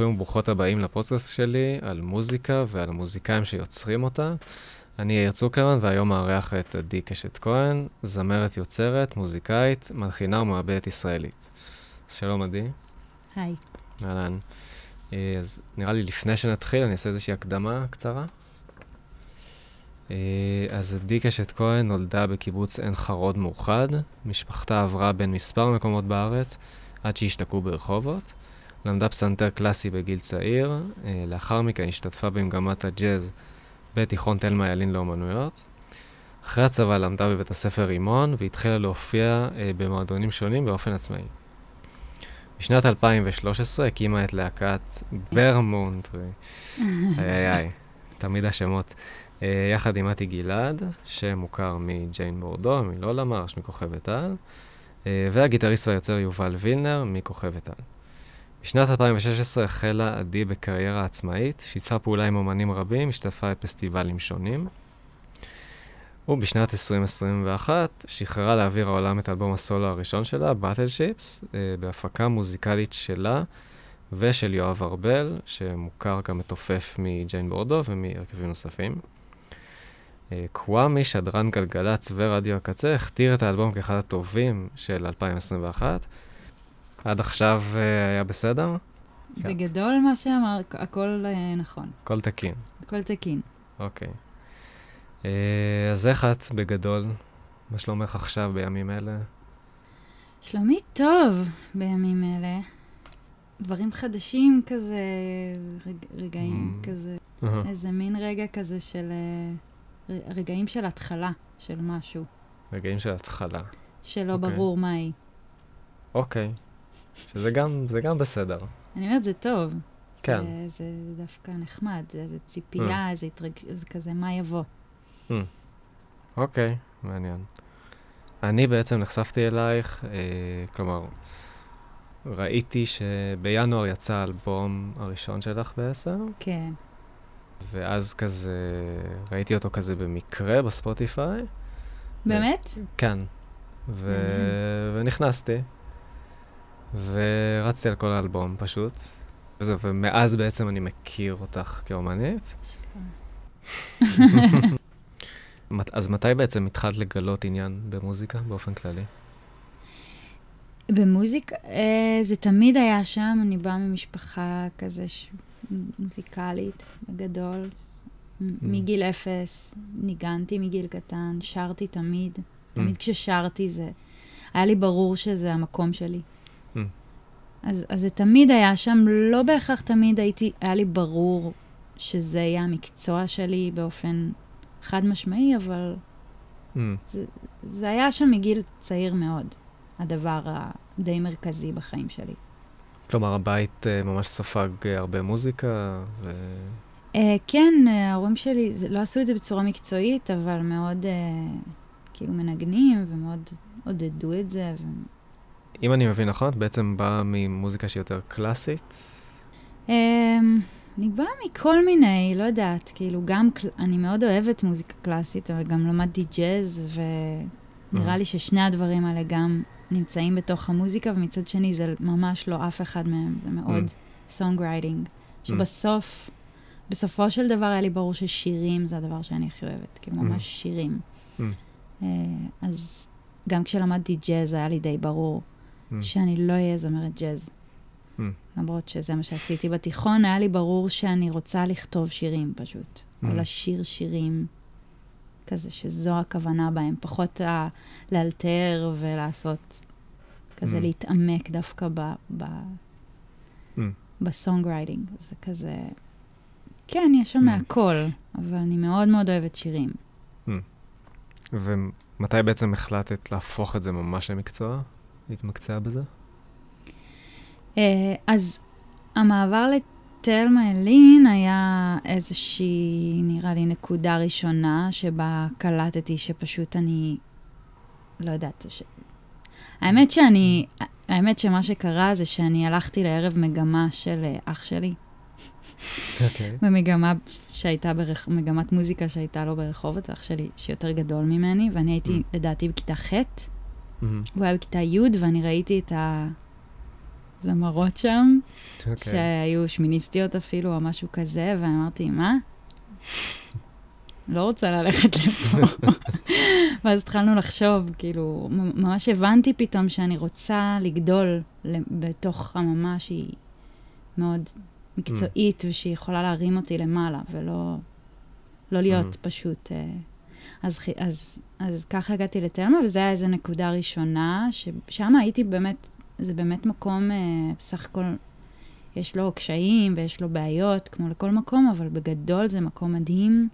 ברוכים וברוכות הבאים לפודקאסט שלי על מוזיקה ועל המוזיקאים שיוצרים אותה. אני יאיר צוקרמן, והיום מארח את עדי קשת כהן, זמרת יוצרת, מוזיקאית, מלחינה ומעבדת ישראלית. אז שלום עדי. היי. אהלן. אה, אז נראה לי לפני שנתחיל, אני אעשה איזושהי הקדמה קצרה. אה, אז עדי קשת כהן נולדה בקיבוץ עין חרוד מאוחד. משפחתה עברה בין מספר מקומות בארץ עד שהשתקעו ברחובות. למדה פסנתר קלאסי בגיל צעיר, אה, לאחר מכן השתתפה במגמת הג'אז בתיכון תלמה ילין לאומנויות. אחרי הצבא למדה בבית הספר רימון והתחילה להופיע אה, במועדונים שונים באופן עצמאי. בשנת 2013 הקימה את להקת ברמונט, איי איי איי, תמיד השמות, אה, יחד עם מתי גלעד, שמוכר מג'יין בורדו, מלא למרש, מכוכבת על, אה, והגיטריסט והיוצר יובל וילנר מכוכבת על. בשנת 2016 החלה עדי בקריירה עצמאית, שיתפה פעולה עם אומנים רבים, השתתפה בפסטיבלים שונים. ובשנת 2021 שחררה לאוויר העולם את אלבום הסולו הראשון שלה, באטל שיפס, אה, בהפקה מוזיקלית שלה ושל יואב ארבל, שמוכר כמתופף מג'יין בורדו ומהרכבים נוספים. אה, קוואמי, שדרן גלגלצ ורדיו הקצה, הכתיר את האלבום כאחד הטובים של 2021. עד עכשיו uh, היה בסדר? בגדול מה שאמר, הכל uh, נכון. הכל תקין. הכל תקין. אוקיי. Uh, אז איך את בגדול? מה שלומך עכשיו בימים אלה? שלומי טוב בימים אלה. דברים חדשים כזה, רג, רגעים mm. כזה, uh-huh. איזה מין רגע כזה של... רגעים של התחלה של משהו. רגעים של התחלה. שלא okay. אוקיי. ברור מהי. אוקיי. Okay. שזה גם, זה גם בסדר. אני אומרת, זה טוב. כן. זה, זה דווקא נחמד, זה, זה ציפייה, mm. זה, התרג... זה כזה, מה יבוא. Mm. אוקיי, מעניין. אני בעצם נחשפתי אלייך, אה, כלומר, ראיתי שבינואר יצא האלבום הראשון שלך בעצם. כן. ואז כזה, ראיתי אותו כזה במקרה בספוטיפיי. באמת? ו- כן. ו- mm. ונכנסתי. ורצתי על כל האלבום פשוט. וזה, ומאז בעצם אני מכיר אותך כאומנית. אז מתי בעצם התחלת לגלות עניין במוזיקה באופן כללי? במוזיקה, אה, זה תמיד היה שם, אני באה ממשפחה כזה ש... מוזיקלית, בגדול. Mm. מגיל אפס, ניגנתי מגיל קטן, שרתי תמיד. תמיד mm. כששרתי זה, היה לי ברור שזה המקום שלי. אז, אז זה תמיד היה שם, לא בהכרח תמיד הייתי, היה לי ברור שזה יהיה המקצוע שלי באופן חד משמעי, אבל mm. זה, זה היה שם מגיל צעיר מאוד, הדבר הדי מרכזי בחיים שלי. כלומר, הבית uh, ממש ספג uh, הרבה מוזיקה? ו... Uh, כן, ההורים שלי זה, לא עשו את זה בצורה מקצועית, אבל מאוד uh, כאילו מנגנים ומאוד עודדו את זה. ו... אם אני מבין נכון, את בעצם באה ממוזיקה שהיא יותר קלאסית? Um, אני באה מכל מיני, לא יודעת, כאילו גם, אני מאוד אוהבת מוזיקה קלאסית, אבל גם למדתי ג'אז, ונראה לי ששני הדברים האלה גם נמצאים בתוך המוזיקה, ומצד שני זה ממש לא אף אחד מהם, זה מאוד סונג רייטינג, שבסוף, בסופו של דבר היה לי ברור ששירים זה הדבר שאני הכי אוהבת, כאילו ממש שירים. Uh, אז גם כשלמדתי ג'אז היה לי די ברור mm. שאני לא אהיה זמרת ג'אז. Mm. למרות שזה מה שעשיתי בתיכון, היה לי ברור שאני רוצה לכתוב שירים פשוט, mm. או לשיר שירים כזה, שזו הכוונה בהם, פחות ה- לאלתר ולעשות, כזה mm. להתעמק דווקא ב... ב mm. בסונג רייטינג. זה כזה... כן, יש שם mm. מהכל, אבל אני מאוד מאוד אוהבת שירים. Mm. ומתי בעצם החלטת להפוך את זה ממש למקצוע? להתמקצע בזה? אה, אז המעבר לתלמה אלין היה איזושהי, נראה לי, נקודה ראשונה שבה קלטתי שפשוט אני, לא יודעת, ש... האמת שאני, האמת שמה שקרה זה שאני הלכתי לערב מגמה של אה, אח שלי. אוקיי. Okay. במגמה שהייתה, ברח... מגמת מוזיקה שהייתה לו ברחובות, אח שלי שיותר גדול ממני, ואני הייתי, mm. לדעתי, בכיתה ח'. Mm-hmm. הוא היה בכיתה י', ואני ראיתי את, ה... זמרות שם, אוקיי. שהיו שמיניסטיות אפילו, או משהו כזה, ואמרתי, מה? לא רוצה ללכת לפה. ואז התחלנו לחשוב, כאילו, ממש הבנתי פתאום שאני רוצה לגדול בתוך חממה שהיא מאוד מקצועית, ושהיא יכולה להרים אותי למעלה, ולא לא להיות Mm. פשוט... אה, אז, אז, אז ככה הגעתי לתלמה, וזו הייתה איזו נקודה ראשונה, ששם הייתי באמת, זה באמת מקום, אה, בסך הכל, יש לו קשיים ויש לו בעיות, כמו לכל מקום, אבל בגדול זה מקום מדהים,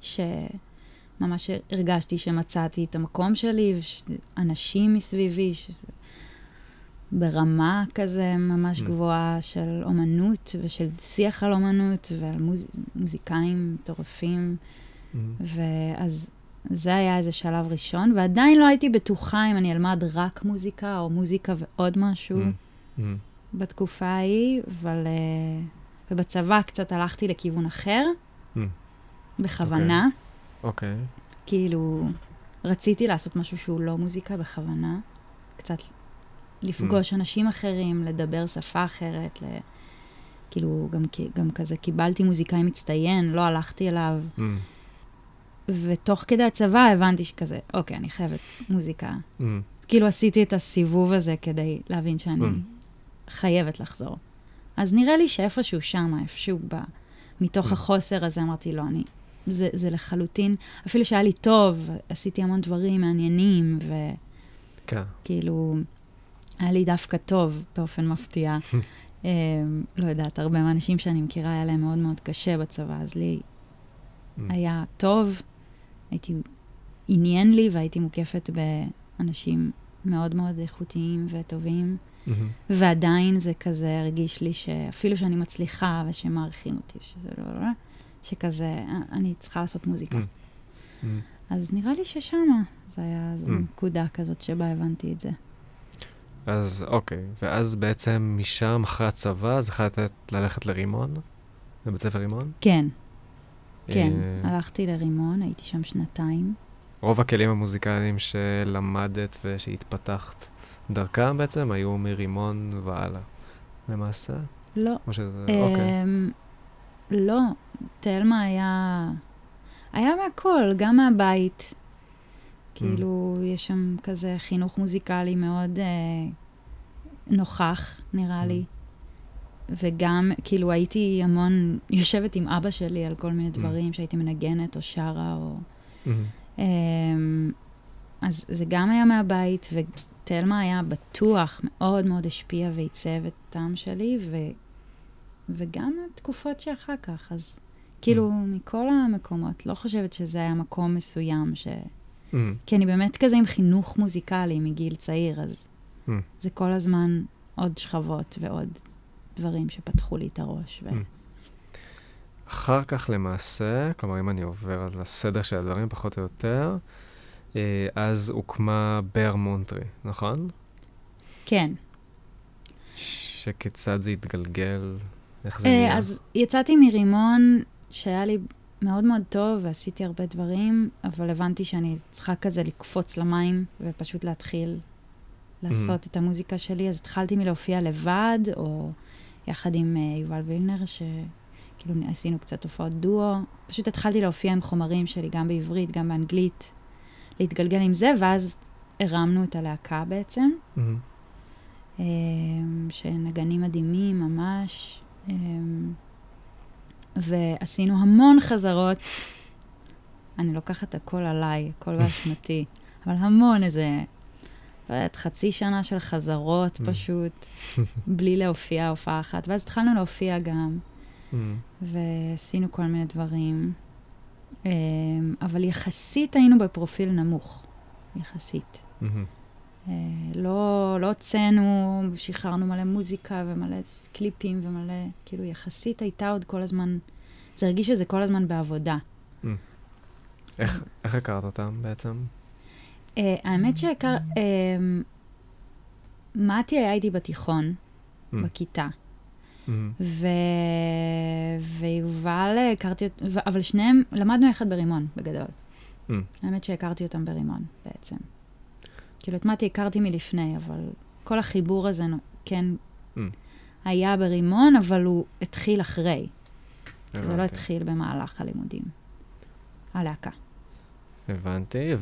שממש הרגשתי שמצאתי את המקום שלי, ואנשים מסביבי, שזה ברמה כזה ממש Mm. גבוהה של אומנות ושל שיח על אומנות ועל מוז... מוזיקאים מטורפים. מהמם. ואז זה היה איזה שלב ראשון, ועדיין לא הייתי בטוחה אם אני אלמד רק מוזיקה או מוזיקה ועוד משהו. מהמם. בתקופה ההיא, אבל... אה, ובצבא קצת הלכתי לכיוון אחר, מהמם. בכוונה. אוקיי. כאילו, רציתי לעשות משהו שהוא לא מוזיקה בכוונה. קצת לפגוש אנשים אחרים, לדבר שפה אחרת, ל... כאילו, גם, גם כזה קיבלתי מוזיקאי מצטיין, לא הלכתי אליו. מהמם. ותוך כדי הצבא הבנתי שכזה, אוקיי, אני חייבת מוזיקה. מהמם. כאילו עשיתי את הסיבוב הזה כדי להבין שאני Mm. חייבת לחזור. אז נראה לי שאיפשהו שם, איפשהו ב... מתוך Mm. החוסר הזה, אמרתי, לא, אני... זה, זה לחלוטין, אפילו שהיה לי טוב, עשיתי המון דברים מעניינים, כן. וכאילו, היה לי דווקא טוב באופן מפתיע. אה, לא יודעת, הרבה מהאנשים שאני מכירה, היה להם מאוד מאוד קשה בצבא, אז לי מהמם. היה טוב, הייתי, עניין לי והייתי מוקפת באנשים מאוד מאוד איכותיים וטובים, מהמם. ועדיין זה כזה הרגיש לי שאפילו שאני מצליחה ושמעריכים אותי, שזה לא, לא, לא, שכזה, אני צריכה לעשות מוזיקה. Mm. מהמם. אז נראה לי ששמה, זה היה זו Mm. נקודה כזאת שבה הבנתי את זה. אז אוקיי, ואז בעצם משם, אחרי הצבא, אז החלטת ללכת לרימון? לבית ספר רימון? כן, כן, אה, הלכתי לרימון, הייתי שם שנתיים. רוב הכלים המוזיקליים שלמדת ושהתפתחת דרכם בעצם היו מרימון והלאה, למעשה? לא, או שזה, אוקיי. אמ, לא, תלמה היה... היה מהכל, גם מהבית. כאילו, יש שם כזה חינוך מוזיקלי מאוד אה, נוכח, נראה לי. וגם, כאילו, הייתי המון יושבת עם אבא שלי על כל מיני דברים שהייתי מנגנת או שרה, או... מהמם. אמ, אז זה גם היה מהבית, ותלמה היה בטוח, מאוד מאוד השפיע ועיצב את הטעם שלי, ו, וגם התקופות שאחר כך, אז כאילו, מכל המקומות, לא חושבת שזה היה מקום מסוים, ש... מהמם. כי אני באמת כזה עם חינוך מוזיקלי מגיל צעיר, אז Mm. זה כל הזמן עוד שכבות ועוד דברים שפתחו לי את הראש. ו... Mm. אחר כך למעשה, כלומר אם אני עובר על הסדר של הדברים פחות או יותר, אה, אז הוקמה בר מונטרי, נכון? כן. שכיצד זה התגלגל, איך זה אה, נהיה? אז יצאתי מרימון שהיה לי מאוד מאוד טוב ועשיתי הרבה דברים, אבל הבנתי שאני צריכה כזה לקפוץ למים ופשוט להתחיל לעשות את המוזיקה שלי. אז התחלתי מלהופיע לבד, או יחד עם אה, יובל וילנר, שכאילו עשינו קצת הופעות דואו. פשוט התחלתי להופיע עם חומרים שלי, גם בעברית, גם באנגלית, להתגלגל עם זה, ואז הרמנו את הלהקה בעצם. אמ, שנגנים מדהימים ממש, אמ, ועשינו המון חזרות. אני לוקחת הכל עליי, הכל באשמתי, אבל המון, איזה, לא יודעת, חצי שנה של חזרות Mm. פשוט, בלי להופיע הופעה אחת. ואז התחלנו להופיע גם, מהמם. ועשינו כל מיני דברים, אמ, אבל יחסית היינו בפרופיל נמוך, יחסית. אה, לא, לא הוצאנו, שחררנו מלא מוזיקה ומלא קליפים ומלא, כאילו יחסית הייתה עוד כל הזמן, זה הרגיש שזה כל הזמן בעבודה. איך איך הכרת אותם בעצם? Uh, האמת שהכר... Uh, מתי היה איתי בתיכון, Mm. בכיתה. ו... ויובל הכרתי אותו. אבל שניהם, למדנו יחד ברימון, בגדול. Mm. האמת שהכרתי אותם ברימון, בעצם. כאילו, את מתי הכרתי מלפני, אבל כל החיבור הזה כן Mm. היה ברימון, אבל הוא התחיל אחרי. זה לא. התחיל במהלך הלימודים. הלהקה. הבנתי,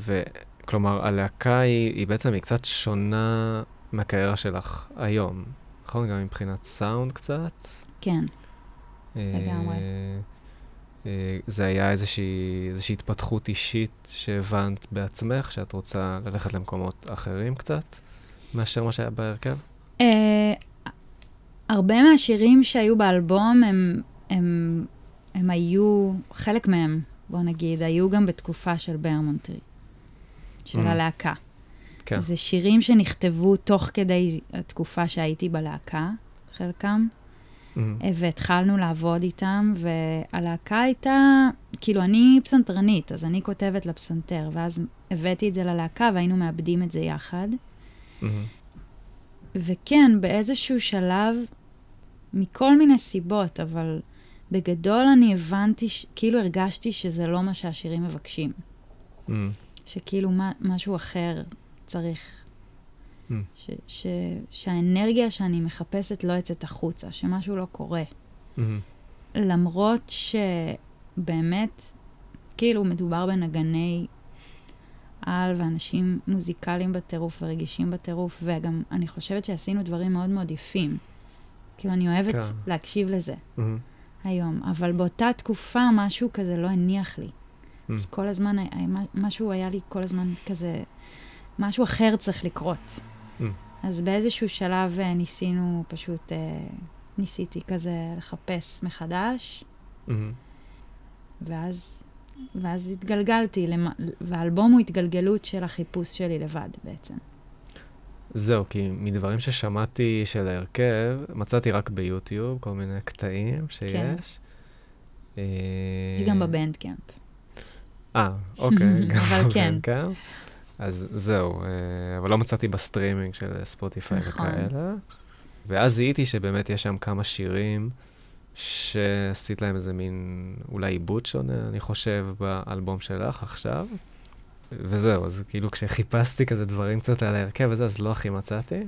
וכלומר, הלהקה היא, היא בעצם היא קצת שונה מהקריירה שלך היום, נכון? גם מבחינת סאונד קצת. כן. אה, לגמרי. אה, זה היה איזושהי, איזושהי התפתחות אישית שהבנת בעצמך, שאת רוצה ללכת למקומות אחרים קצת, מאשר מה שהיה בהרכב? אה, הרבה מהשירים שהיו באלבום, הם, הם, הם היו, חלק מהם, בוא נגיד, היו גם בתקופה של ברמונטרי, של Mm. הלהקה. כן. זה שירים שנכתבו תוך כדי התקופה שהייתי בלהקה, חלקם. אה, והתחלנו לעבוד איתם, והלהקה הייתה, כאילו, אני פסנתרנית, אז אני כותבת לפסנתר, ואז הבאתי את זה ללהקה והיינו מאבדים את זה יחד. מהמם. וכן, באיזשהו שלב, מכל מיני סיבות, אבל בגדול אני הבנתי, ש- כאילו הרגשתי שזה לא מה שהשירים מבקשים. מהמם. שכאילו מה, משהו אחר צריך. Mm. ש, ש, שהאנרגיה שאני מחפשת לא יוצאת החוצה, שמשהו לא קורה. מהמם. למרות שבאמת, כאילו מדובר בנגני על ואנשים מוזיקליים בטירוף ורגישים בטירוף, וגם אני חושבת שעשינו דברים מאוד מאוד יפים. כאילו, אני אוהבת כן. להקשיב לזה מהמם. היום, אבל באותה תקופה משהו כזה לא הניח לי. Mm. אז כל הזמן, היה- היה- משהו היה לי כל הזמן כזה, משהו אחר צריך לקרות. Mm. אז באיזשהו שלב אה, ניסינו פשוט, אה, ניסיתי כזה לחפש מחדש, מהמם. ואז, ואז התגלגלתי. והאלבום הוא התגלגלות של החיפוש שלי לבד בעצם. זהו, כי מדברים ששמעתי של ההרכב, מצאתי רק ביוטיוב כל מיני קטעים שיש. אה, יש גם ב Bandcamp. אה, אוקיי. אבל כן. ב Bandcamp. אז זהו, אה, אבל לא מצאתי בסטרימינג של ספוטיפיי נכון. וכאלה. ואז זיהיתי שבאמת יש שם כמה שירים שעשית להם איזה מין, אולי עיבוד שונה, אני חושב, באלבום שלך עכשיו. וזהו, אז כאילו כשחיפשתי כזה דברים קצת על ההרכב וזה, אז לא הכי מצאתי.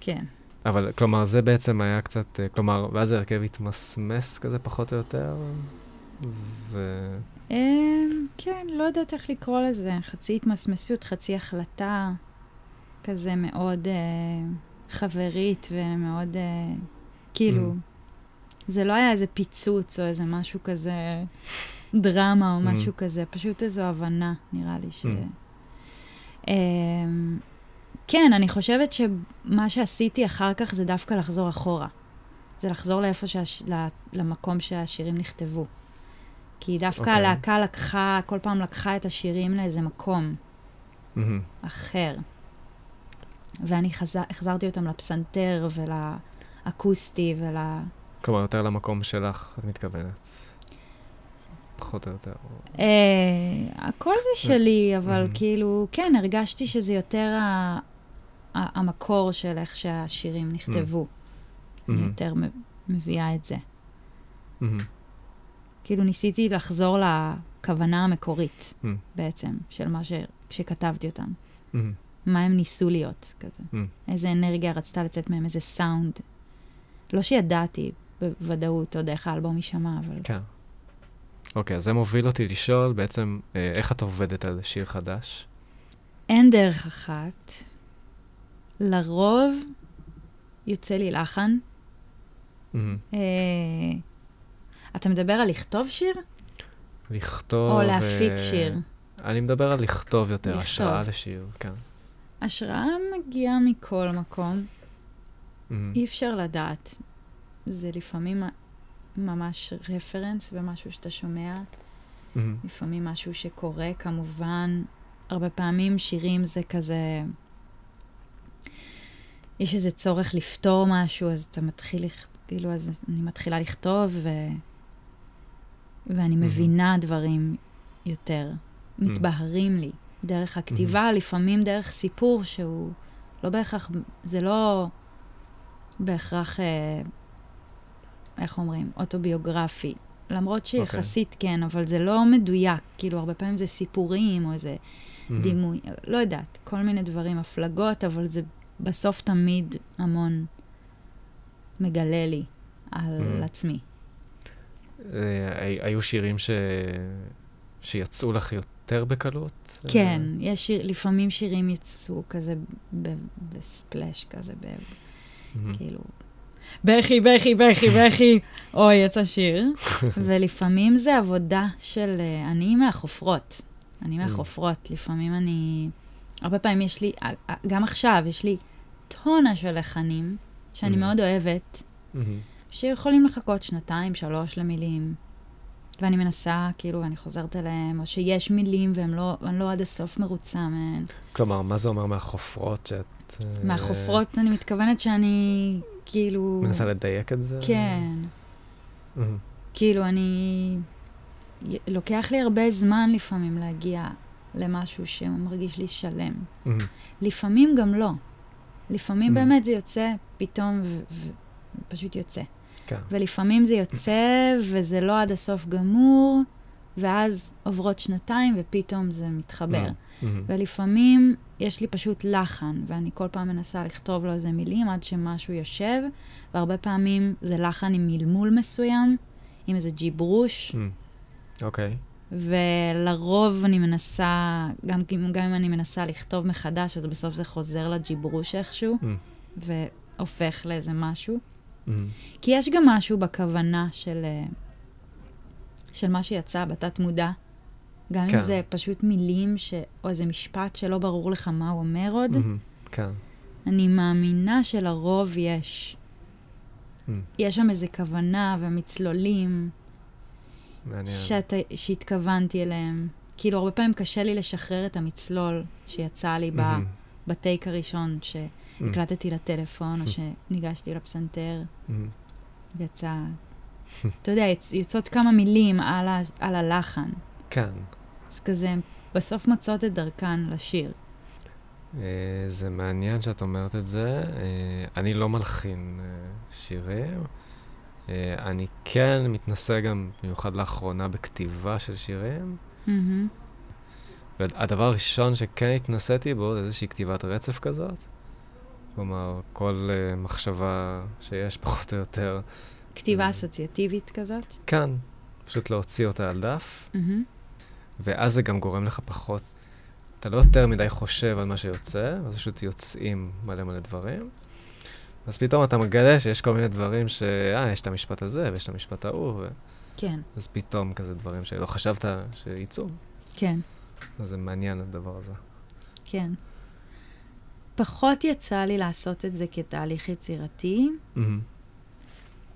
כן. אבל כלומר, זה בעצם היה קצת, אה, כלומר, ואז ההרכב התמסמס כזה פחות או יותר, ו... אמ, כן, לא יודעת איך לקרוא לזה. חצי התמסמסות, חצי החלטה כזה מאוד אה, חברית ומאוד, אה, כאילו, זה לא היה איזה פיצוץ או איזה משהו כזה, דרמה או Mm. משהו כזה, פשוט איזו הבנה, נראה לי ש... Mm. אמ, כן, אני חושבת שמה שעשיתי אחר כך זה דווקא לחזור אחורה. זה לחזור לאיפה שהש... למקום שהשירים נכתבו. כי דווקא אוקיי. הלהקה לקחה, כל פעם לקחה את השירים לאיזה מקום מהמם. אחר. ואני חזר, החזרתי אותם לפסנתר ולאקוסטי ול... כלומר, יותר למקום שלך, את מתכוונת. פחות או יותר. אה, הכל זה שלי, אבל Mhm. כאילו, כן, הרגשתי שזה יותר ה... ה- המקור של איך שהשירים נכתבו. אני מהמם. יותר מביאה את זה. מהמם. כאילו ניסיתי לחזור לכוונה המקורית Mm. בעצם, של מה ש... שכתבתי אותם. מהמם. מה הם ניסו להיות כזה. Mm. איזה אנרגיה רצתה לצאת מהם, איזה סאונד. לא שידעתי בוודאות עוד איך האלבום יישמע, אבל... כן. אוקיי, אז זה מוביל אותי לשאול בעצם, אה, איך את עובדת על שיר חדש? אין דרך אחת. לרוב יוצא לי לחן. מהמם. אה, אתה מדבר על לכתוב שיר? לכתוב... או להפיק אה, שיר? אני מדבר על לכתוב יותר, לכתוב. השראה לשיר, כן. השראה מגיעה מכל מקום. מהמם. אי אפשר לדעת. זה לפעמים ממש רפרנס ומשהו שאתה שומע, מהמם. לפעמים משהו שקורה, כמובן. הרבה פעמים שירים זה כזה... יש איזה צורך לפתור משהו, אז אתה מתחיל, כאילו, אז אני מתחילה לכתוב, ו... ואני. מבינה דברים יותר, מתבהרים לי. דרך הכתיבה, לפעמים דרך סיפור שהוא לא בהכרח, זה לא בהכרח, אה, איך אומרים, אוטוביוגרפי. למרות שיחסית כן, אבל זה לא מדויק. כאילו, הרבה פעמים זה סיפורים או איזה מהמם. דימוי, לא יודעת, כל מיני דברים, הפלגות, אבל זה בסוף תמיד המון מגלה לי על Mm. עצמי. אה, הי- היו שירים ש... שיצאו לך יותר בקלות? כן, יש שיר, לפעמים שירים יצאו כזה בספלאש כזה, ב- אה, כאילו... בכי, בכי, בכי, בכי, אוי, יצא שיר. ולפעמים זה עבודה של... אה, אני מהחופרות. אני מהחופרות. לפעמים אני... הרבה פעמים יש לי, אה, אה, גם עכשיו, יש לי טונה של לחנים, שאני. מאוד אוהבת. שיכולים לחכות שנתיים, שלוש למילים. ואני מנסה, כאילו, ואני חוזרת אליהם, או שיש מילים ואני לא, לא עד הסוף מרוצה מהן. כלומר, מה זה אומר מהחופרות שאת... אה, מהחופרות, אני מתכוונת שאני, כאילו... מנסה לדייק את זה? כן. מהמם. כאילו, אני... לוקח לי הרבה זמן לפעמים להגיע למשהו שמרגיש לי שלם. מהמם. לפעמים גם לא. לפעמים Mm. באמת זה יוצא פתאום ופשוט יוצא. כן. ולפעמים זה יוצא וזה לא עד הסוף גמור, ואז עוברות שנתיים ופתאום זה מתחבר. מהמם. ולפעמים יש לי פשוט לחן, ואני כל פעם מנסה לכתוב לו איזה מילים עד שמשהו יושב, והרבה פעמים זה לחן עם מלמול מסוים, עם איזה ג'יברוש, מהמם. אוקיי. ולרוב אני מנסה, גם, גם אם אני מנסה לכתוב מחדש, אז בסוף זה חוזר לג'יברוש איכשהו, מהמם. והופך לאיזה משהו. מהמם. כי יש גם משהו בכוונה של, אה, של מה שיצא בתת מודע. גם כן. אם זה פשוט מילים, ש... או איזה משפט שלא ברור לך מה הוא אומר עוד, מהמם. כן. אני מאמינה שלרוב יש. מהמם. יש שם איזה כוונה ומצלולים מעניין. שאת, שהתכוונתי אליהם. כאילו, הרבה פעמים קשה לי לשחרר את המצלול שיצא לי מהמם. בטייק הראשון, מהמם. שהקלטתי לטלפון, או שניגשתי לפסנתר, מהמם. ויצא... אתה יודע, יוצאות כמה מילים על, ה, על הלחן. כן. אז כזה, בסוף מוצאות את דרכן לשיר. אה, זה מעניין שאת אומרת את זה. אה, אני לא מלחין אה, שירים. אה, אני כן מתנסה גם, במיוחד לאחרונה, בכתיבה של שירים. מהמם. והדבר הראשון שכן התנסיתי בו זה איזושהי כתיבת רצף כזאת. כלומר, כל uh, מחשבה שיש, פחות או יותר, כתיבה אסוציאטיבית כזאת. כאן, פשוט להוציא אותה על דף, מהמם. ואז זה גם גורם לך פחות, אתה לא יותר מדי חושב על מה שיוצא, אז פשוט יוצאים מלא מלא דברים. אז פתאום אתה מגלה שיש כל מיני דברים ש... אה, יש את המשפט הזה, ויש את המשפט ההוא, ו... כן, אז פתאום כזה דברים שלא חשבת שיצאו. כן, אז זה מעניין הדבר הזה. כן. פחות יצא לי לעשות את זה כתהליך יצירתי. מהמם.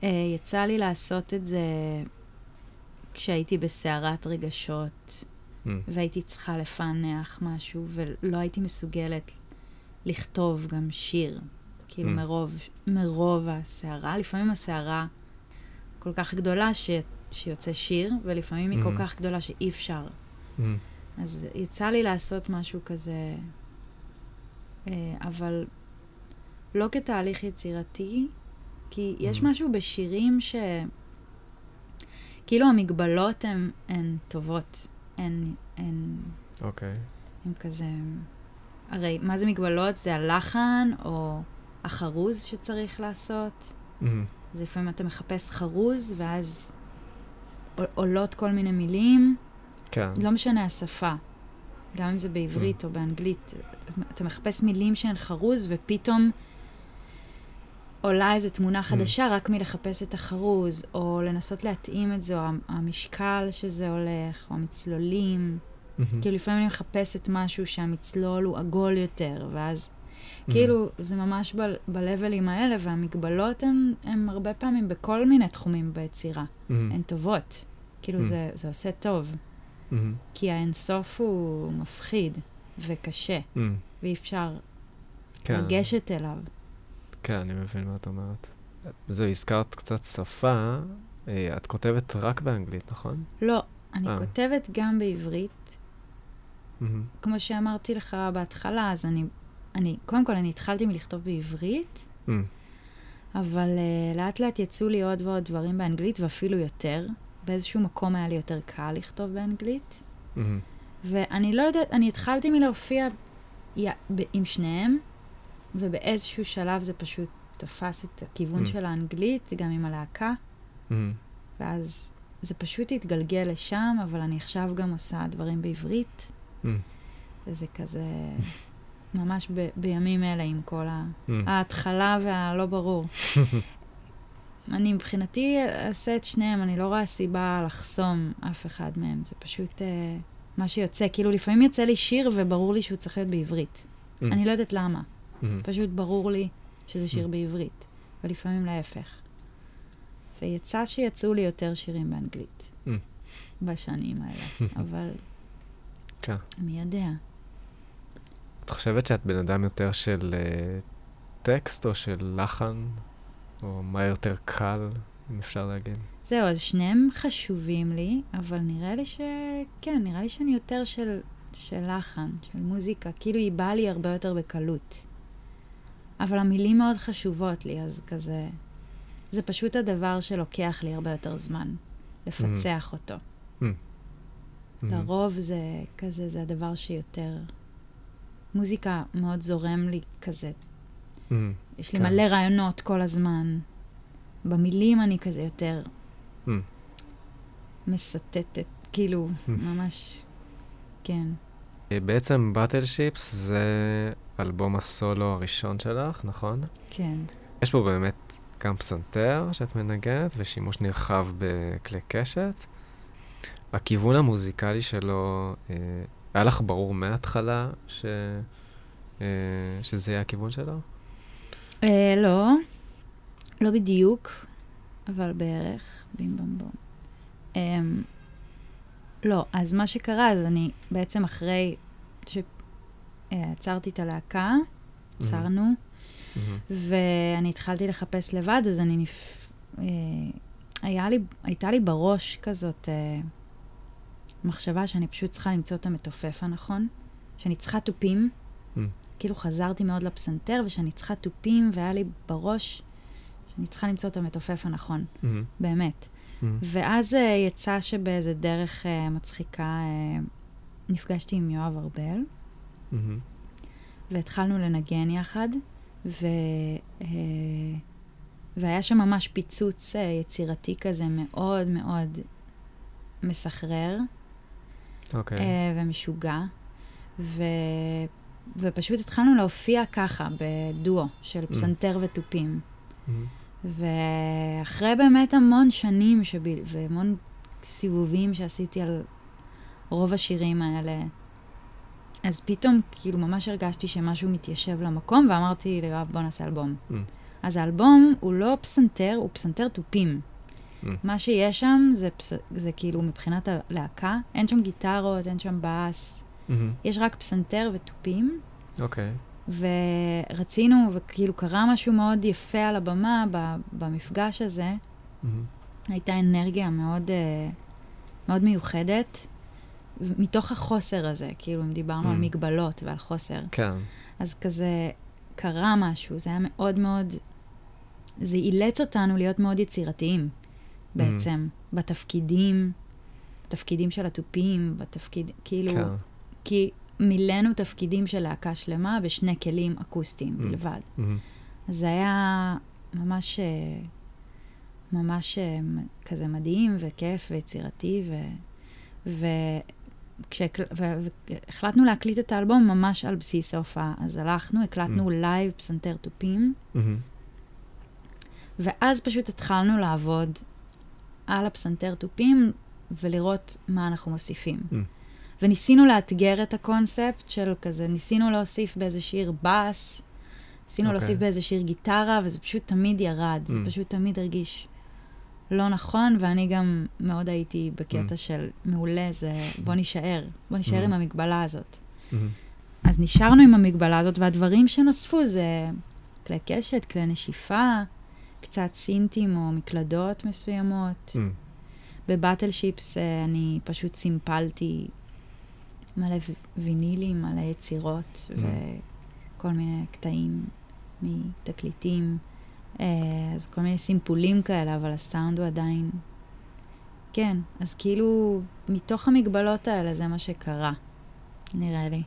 אה, יצא לי לעשות את זה כשהייתי בסערת רגשות, מהמם. והייתי צריכה לפענח משהו, ולא הייתי מסוגלת לכתוב גם שיר. כאילו Mm. מרוב, מרוב הסערה. לפעמים הסערה כל כך גדולה ש, שיוצא שיר, ולפעמים היא כל Mm. כך גדולה שאי אפשר. מהמם. אז יצא לי לעשות משהו כזה, אבל לא כתהליך יצירתי, כי יש Mm. משהו בשירים ש... כאילו המגבלות הן, הן טובות, הן, הן, אוקיי. הן כזה... הרי מה זה מגבלות? זה הלחן או החרוז שצריך לעשות. מהמם. אז לפעמים אתה מחפש חרוז, ואז עול- עולות כל מיני מילים. כן. לא משנה השפה, גם אם זה בעברית או באנגלית, אתה מחפש מילים שהן חרוז, ופתאום עולה איזו תמונה חדשה רק מלחפש את החרוז, או לנסות להתאים את זה, או המ- המשקל שזה הולך, או המצלולים. מהמם. כאילו לפעמים אני מחפשת משהו שהמצלול הוא עגול יותר, ואז מהמם. כאילו זה ממש ב- בלבלים האלה, והמגבלות הן הרבה פעמים בכל מיני תחומים ביצירה. מהמם. הן טובות. כאילו Mm. זה, זה עושה טוב. מהמם. כי האינסוף הוא מפחיד וקשה, מהמם. ואי אפשר כן. לגשת אליו. כן, אני מבין מה את אומרת. זהו, הזכרת קצת שפה. אה, את כותבת רק באנגלית, נכון? לא, אני אה. כותבת גם בעברית. מהמם. כמו שאמרתי לך בהתחלה, אז אני, אני, קודם כל אני התחלתי מלכתוב בעברית, מהמם. אבל uh, לאט לאט יצאו לי עוד ועוד דברים באנגלית, ואפילו יותר. באיזשהו מקום היה לי יותר קל לכתוב באנגלית. מהמם. ואני לא יודעת, אני התחלתי מלהופיע עם שניהם, ובאיזשהו שלב זה פשוט תפס את הכיוון Mm. של האנגלית, גם עם הלהקה, מהמם. ואז זה פשוט התגלגל לשם, אבל אני עכשיו גם עושה דברים בעברית, מהמם. וזה כזה ממש ב- בימים אלה עם כל. מהמם. ההתחלה והלא ברור. אני מבחינתי אעשה את שניהם, אני לא רואה סיבה לחסום אף אחד מהם, זה פשוט אה, מה שיוצא. כאילו, לפעמים יוצא לי שיר וברור לי שהוא צריך להיות בעברית. מהמם. אני לא יודעת למה, מהמם. פשוט ברור לי שזה שיר Mm. בעברית, ולפעמים להפך. ויצא שיצאו לי יותר שירים באנגלית Mm. בשנים האלה, אבל כן. מי יודע. את חושבת שאת בן אדם יותר של אה, טקסט או של לחן? או מה יותר קל, אם אפשר להגיד? זהו, אז שניהם חשובים לי, אבל נראה לי ש... כן, נראה לי שאני יותר של, של לחן, של מוזיקה. כאילו היא באה לי הרבה יותר בקלות. אבל המילים מאוד חשובות לי, אז כזה... זה פשוט הדבר שלוקח לי הרבה יותר זמן לפצח אותו. מהמם. לרוב זה כזה, זה הדבר שיותר... מוזיקה מאוד זורם לי כזה. מהמם. יש לי כן. מלא רעיונות כל הזמן. במילים אני כזה יותר מהמם. מסטטת, כאילו, ממש, כן. אה, בעצם באטל שיפס זה אלבום הסולו הראשון שלך, נכון? כן. יש פה באמת גם פסנתר שאת מנגנת ושימוש נרחב בכלי קשת. הכיוון המוזיקלי שלו, אה, היה לך ברור מההתחלה ש... אה, שזה יהיה הכיוון שלו? אה, לא, לא בדיוק, אבל בערך, בים בם בום. אה, לא, אז מה שקרה, אז אני בעצם אחרי שעצרתי את הלהקה, עצרנו, מהמם. ואני התחלתי לחפש לבד, אז אני נפ... אה, היה לי, הייתה לי בראש כזאת אה, מחשבה שאני פשוט צריכה למצוא את המתופף הנכון, שאני צריכה תופים. Mm. כאילו חזרתי מאוד לפסנתר, ושאני צריכה תופים, והיה לי בראש שאני צריכה למצוא את המתופף הנכון, מהמם. באמת. מהמם. ואז uh, יצא שבאיזה דרך uh, מצחיקה uh, נפגשתי עם יואב ארבל, מהמם. והתחלנו לנגן יחד, ו... אה, והיה שם ממש פיצוץ אה, יצירתי כזה מאוד מאוד מסחרר אוקיי. אה, ומשוגע, ו... ופשוט התחלנו להופיע ככה, בדואו של פסנתר ותופים. מהמם. ואחרי באמת המון שנים שב... והמון סיבובים שעשיתי על רוב השירים האלה, אז פתאום כאילו ממש הרגשתי שמשהו מתיישב למקום, ואמרתי ליואב, בוא נעשה אלבום. Mm. אז האלבום הוא לא פסנתר, הוא פסנתר תופים. Mm. מה שיש שם זה, פס... זה כאילו מבחינת הלהקה, אין שם גיטרות, אין שם בס, מהמם. יש רק פסנתר ותופים. אוקיי. ורצינו, וכאילו קרה משהו מאוד יפה על הבמה ב- במפגש הזה. מהמם. הייתה אנרגיה מאוד, אה, מאוד מיוחדת, מתוך החוסר הזה, כאילו, אם דיברנו Mm. על מגבלות ועל חוסר. כן. אז כזה קרה משהו, זה היה מאוד מאוד, זה אילץ אותנו להיות מאוד יצירתיים, בעצם, בתפקידים, בתפקידים של התופים, בתפקיד, כאילו, כן. כי מילאנו תפקידים של להקה שלמה בשני כלים אקוסטיים Mm. בלבד. מהמם. אז זה היה ממש, אה, ממש אה, כזה מדהים וכיף ויצירתי, ו... ו... והחלטנו להקליט את האלבום ממש על בסיס ההופעה. אז הלכנו, הקלטנו Mm. live פסנתר תופים, Mm-hmm. ואז פשוט התחלנו לעבוד על הפסנתר תופים ולראות מה אנחנו מוסיפים. Mm. וניסינו לאתגר את הקונספט של כזה, ניסינו להוסיף באיזה שיר בס, ניסינו אוקיי. להוסיף באיזה שיר גיטרה, וזה פשוט תמיד ירד, זה Mm. פשוט תמיד הרגיש לא נכון, ואני גם מאוד הייתי בקטע Mm. של מעולה, זה בוא נישאר, בוא נישאר Mm. עם המגבלה הזאת. מהמם. אז נשארנו עם המגבלה הזאת, והדברים שנוספו זה כלי קשת, כלי נשיפה, קצת סינטים או מקלדות מסוימות. מהמם. בבטל שיפס אה, אני פשוט סימפלתי מלא וינילים, מלא יצירות וכל מיני קטעים מתקליטים. אה, אז כל מיני סימפולים כאלה, אבל הסאונד הוא עדיין... כן, אז כאילו, מתוך המגבלות האלה זה מה שקרה, נראה לי.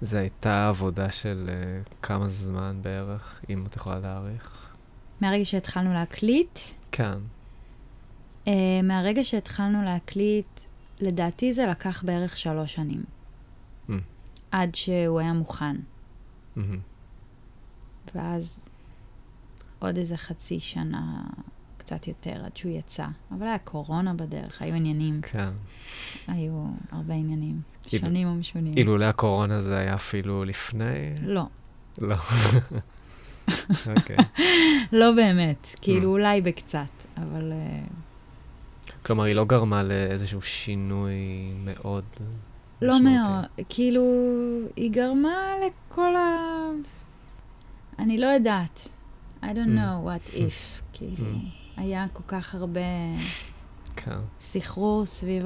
זה הייתה עבודה של uh, כמה זמן בערך, אם את יכולה להעריך? מהרגע שהתחלנו להקליט, כן. uh, מהרגע שהתחלנו להקליט, לדעתי זה לקח בערך שלוש שנים, Mm. עד שהוא היה מוכן. ואז עוד איזה חצי שנה, קצת יותר, עד שהוא יצא. אבל היה קורונה בדרך, היו עניינים, כן. היו הרבה עניינים, כאילו- שונים ומשונים. אילולא הקורונה זה היה אפילו לפני? לא, לא. אוקיי. לא באמת, כאילו. אולי בקצת, אבל אה, כלומר, היא לא גרמה לאיזשהו שינוי מאוד לא. מאוד. כאילו, היא גרמה לכל ה... אני לא יודעת. I don't Mm. know what if, כאילו. Mm. היה כל כך הרבה כן. סחרור סביב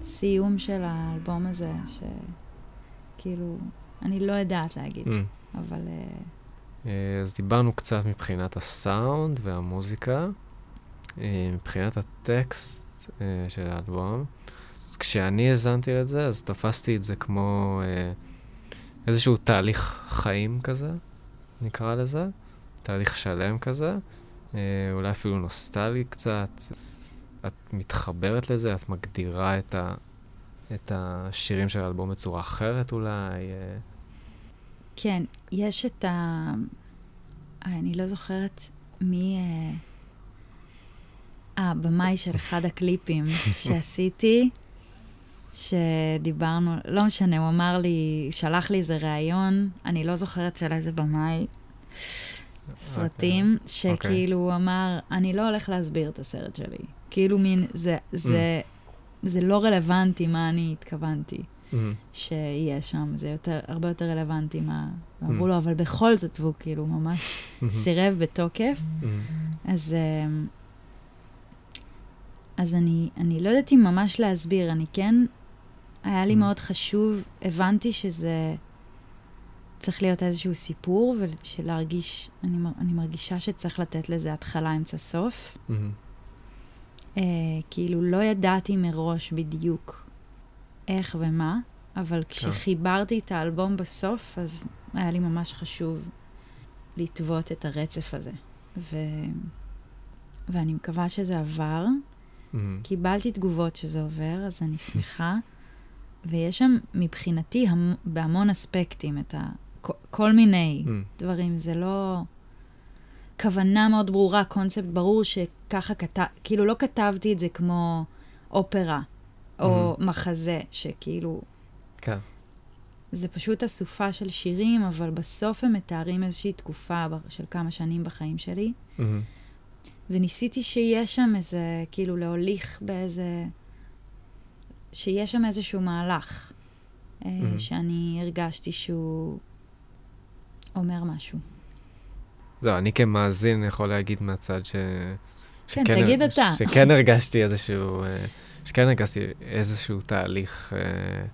הסיום של האלבום הזה, שכאילו, אני לא יודעת להגיד, Mm. אבל אה, אה, אז דיברנו קצת מבחינת הסאונד והמוזיקה, אה, מבחינת הטקסט של האלבום. אז כשאני האזנתי את זה, אז תפסתי את זה כמו אה, איזשהו תהליך חיים כזה, נקרא לזה, תהליך שלם כזה, אה, אולי אפילו נוסטלגי קצת. את מתחברת לזה, את מגדירה את, ה, את השירים של האלבום בצורה אחרת אולי. אה, כן, יש את ה... אני לא זוכרת מי... אה, הבמאי של אחד הקליפים שעשיתי, שדיברנו, לא משנה, הוא אמר לי, שלח לי איזה ראיון, אני לא זוכרת של איזה במאי, סרטים, שכאילו הוא אמר, אני לא הולך להסביר את הסרט שלי. כאילו מין, זה, זה, זה לא רלוונטי מה אני התכוונתי. מהמם. שיהיה שם, זה יותר, הרבה יותר רלוונטי מה... Mm. אמרו לו, אבל בכל זאת, והוא כאילו ממש סירב בתוקף. מהמם. אז, אמ, אז אני, אני לא יודעת אם ממש להסביר, אני כן, היה לי Mm. מאוד חשוב, הבנתי שזה צריך להיות איזשהו סיפור, ושלהרגיש, אני, אני מרגישה שצריך לתת לזה התחלה, אמצע, סוף. אה, כאילו, לא ידעתי מראש בדיוק איך ומה, אבל כשחיברתי את האלבום בסוף, אז היה לי ממש חשוב לטוות את הרצף הזה. ו... ואני מקווה שזה עבר. מהמם. קיבלתי תגובות שזה עובר, אז אני שמחה. ויש שם מבחינתי המ... בהמון אספקטים את ה... כל- כל מיני מהמם. דברים, זה לא... כוונה מאוד ברורה, קונספט ברור שככה כתב... כאילו לא כתבתי את זה כמו אופרה או מחזה, שכאילו... כן. זה פשוט אסופה של שירים, אבל בסוף הם מתארים איזושהי תקופה של כמה שנים בחיים שלי. מהמם. וניסיתי שיהיה שם איזה, כאילו להוליך באיזה... שיהיה שם איזשהו מהלך, אה. שאני הרגשתי שהוא אומר משהו. זהו, אני כמאזין יכול להגיד מהצד ש... כן, תגיד הר- אתה. שכן הרגשתי איזשהו... אה, שכן הרגשתי איזשהו תהליך אה,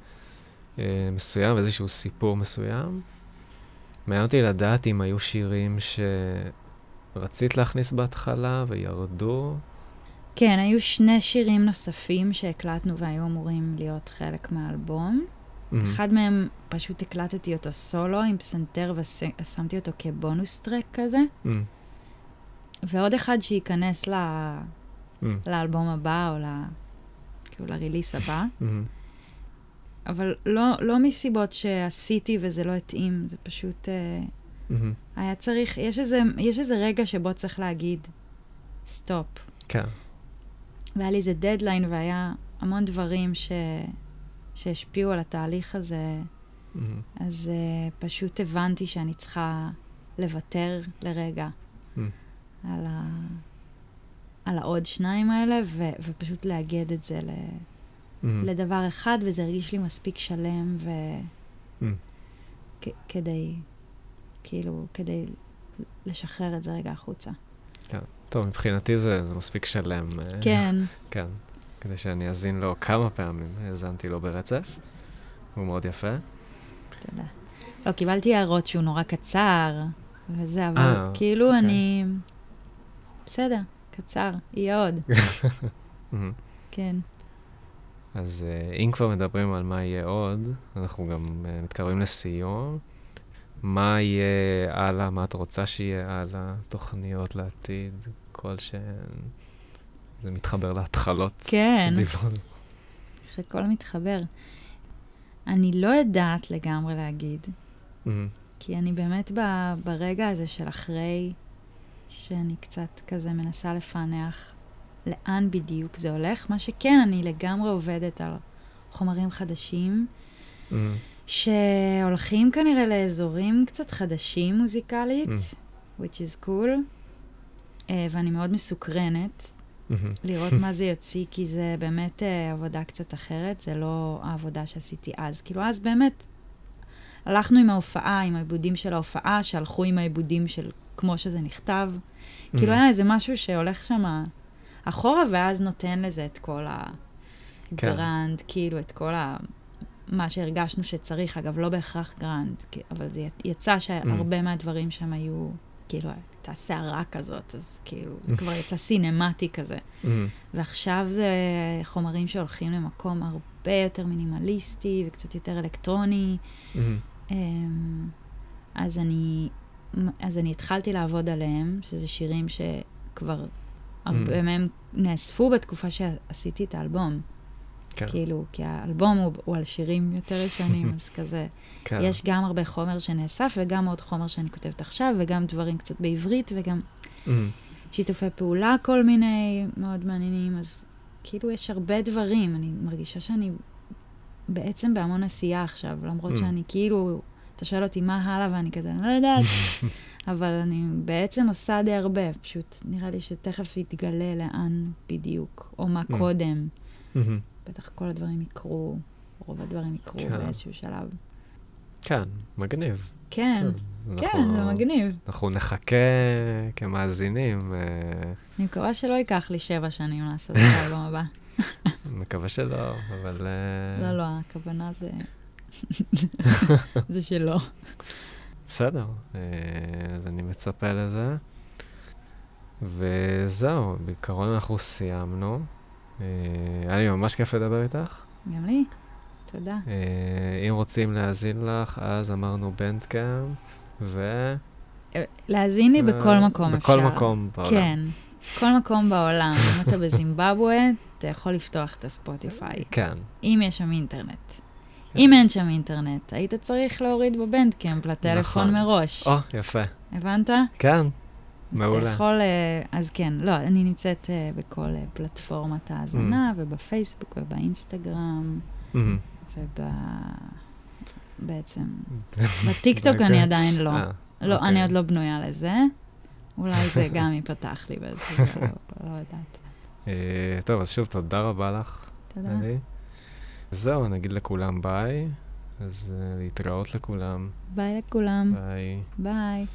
אה, מסוים, איזשהו סיפור מסוים. מעניין אותי לדעת אם היו שירים שרצית להכניס בהתחלה וירדו. כן, היו שני שירים נוספים שהקלטנו והיו אמורים להיות חלק מהאלבום. Mm-hmm. אחד מהם, פשוט הקלטתי אותו סולו עם פסנתר ושמתי אותו כ bonus track כזה, Mm-hmm. ועוד אחד שייכנס ל... Mm-hmm. לאלבום הבא או ל... כאילו ל release הבא. Mm-hmm. אבל לא, לא מסיבות שעשיתי וזה לא התאים, זה פשוט Mm-hmm. היה צריך, יש איזה, יש איזה רגע שבו צריך להגיד, סטופ. כן. והיה לי איזה דדליין והיה המון דברים ש, שהשפיעו על התהליך הזה, מהמם. אז uh, פשוט הבנתי שאני צריכה לוותר לרגע Mm. על, ה, על העוד שניים האלה, ו, ופשוט לאגד את זה ל, מהמם. לדבר אחד, וזה הרגיש לי מספיק שלם, ו... מהמם. כ- כדי, כאילו, כדי לשחרר את זה רגע החוצה. טוב, מבחינתי זה, זה מספיק שלם. אה, כן, כן. כדי שאני אאזין לו כמה פעמים, האזנתי לו ברצף. הוא מאוד יפה. תודה. לא, קיבלתי הערות שהוא נורא קצר, וזה, אבל אה, כאילו אוקיי. אני... בסדר, קצר, יהיה עוד. כן. אז uh, אם כבר מדברים על מה יהיה עוד, אנחנו גם מתקרבים לסיום, מה יהיה הלאה, מה את רוצה שיהיה הלאה, תוכניות לעתיד, כל ש... זה מתחבר להתחלות. כן. שדיברנו. איך הכל מתחבר. אני לא יודעת לגמרי להגיד. כי אני באמת ב, ברגע הזה של אחרי, שאני קצת כזה מנסה לפענח לאן בדיוק זה הולך. מה שכן, אני לגמרי עובדת על חומרים חדשים. שהולכים כנראה לאזורים קצת חדשים מוזיקלית, Mm. which is cool, uh, ואני מאוד מסוקרנת מהמם. לראות מה זה יוציא, כי זה באמת uh, עבודה קצת אחרת, זה לא העבודה שעשיתי אז. כאילו, אז באמת הלכנו עם ההופעה, עם העיבודים של ההופעה, שהלכו עם העיבודים של כמו שזה נכתב. כאילו, היה איזה משהו שהולך שם אחורה, ואז נותן לזה את כל ה grand, כאילו, את כל ה... מה שהרגשנו שצריך, אגב, לא בהכרח grand, אבל זה יצא שהרבה מהדברים שם היו, כאילו, הייתה סערה כזאת, אז כאילו, זה כבר יצא סינמטי כזה. Mm-hmm. ועכשיו זה חומרים שהולכים למקום הרבה יותר מינימליסטי וקצת יותר אלקטרוני. Mm-hmm. אמ, אז אני, אז אני התחלתי לעבוד עליהם, שזה שירים שכבר הרבה Mm. מהם נאספו בתקופה שעשיתי את האלבום. כן. כאילו, כי האלבום הוא, הוא על שירים יותר ישנים, אז כזה. כן. יש גם הרבה חומר שנאסף, וגם עוד חומר שאני כותבת עכשיו, וגם דברים קצת בעברית, וגם מהמם. שיתופי פעולה כל מיני מאוד מעניינים, אז כאילו יש הרבה דברים. אני מרגישה שאני בעצם בהמון עשייה עכשיו, למרות Mm. שאני כאילו, אתה שואל אותי מה הלאה, ואני כזה, אני לא יודעת, אבל אני בעצם עושה די הרבה, פשוט נראה לי שתכף יתגלה לאן בדיוק, או מה Mm. קודם. מהמם. בטח כל הדברים יקרו, רוב הדברים יקרו כן. באיזשהו שלב. כן, מגניב. כן, טוב, כן, אנחנו- זה מגניב. אנחנו נחכה כמאזינים, אה, אני מקווה שלא ייקח לי שבע שנים לעשות את האלבום הבא. מקווה שלא, אבל... אה, לא, לא, הכוונה זה... זה שלא. בסדר, אה, אז אני מצפה לזה. וזהו, בעיקרון אנחנו סיימנו. אה, היה לי ממש כיף לדבר איתך. גם לי. תודה. אה, אם רוצים להאזין לך, אז אמרנו בנדקאמפ, ו... אה, להאזין לי בכל אה, מקום אפשר. בכל מקום בעולם. כן, כל מקום בעולם. אם אתה בזימבבואה, אתה יכול לפתוח את הספוטיפיי, כן. אם יש שם אינטרנט. אם אין שם אינטרנט, היית צריך להוריד בבנדקאמפ לטלפון נכון. מראש. או, יפה. הבנת? כן, אז אתה מעולה. יכול, אה, אז כן, לא, אני נמצאת אה, בכל אה, פלטפורמת ההאזנה, ובפייסבוק ובאינסטגרם, מהמם. וב... בעצם, בטיקטוק אוקיי. אני עדיין לא. אה, לא, אוקיי. אני עוד לא בנויה לזה. אולי זה גם ייפתח לי באיזשהו שלב, לא יודעת. אה, טוב, אז שוב, תודה רבה לך, תודה. עלי. זהו, נגיד לכולם ביי. אז אה, להתראות לכולם. ביי לכולם. ביי. ביי.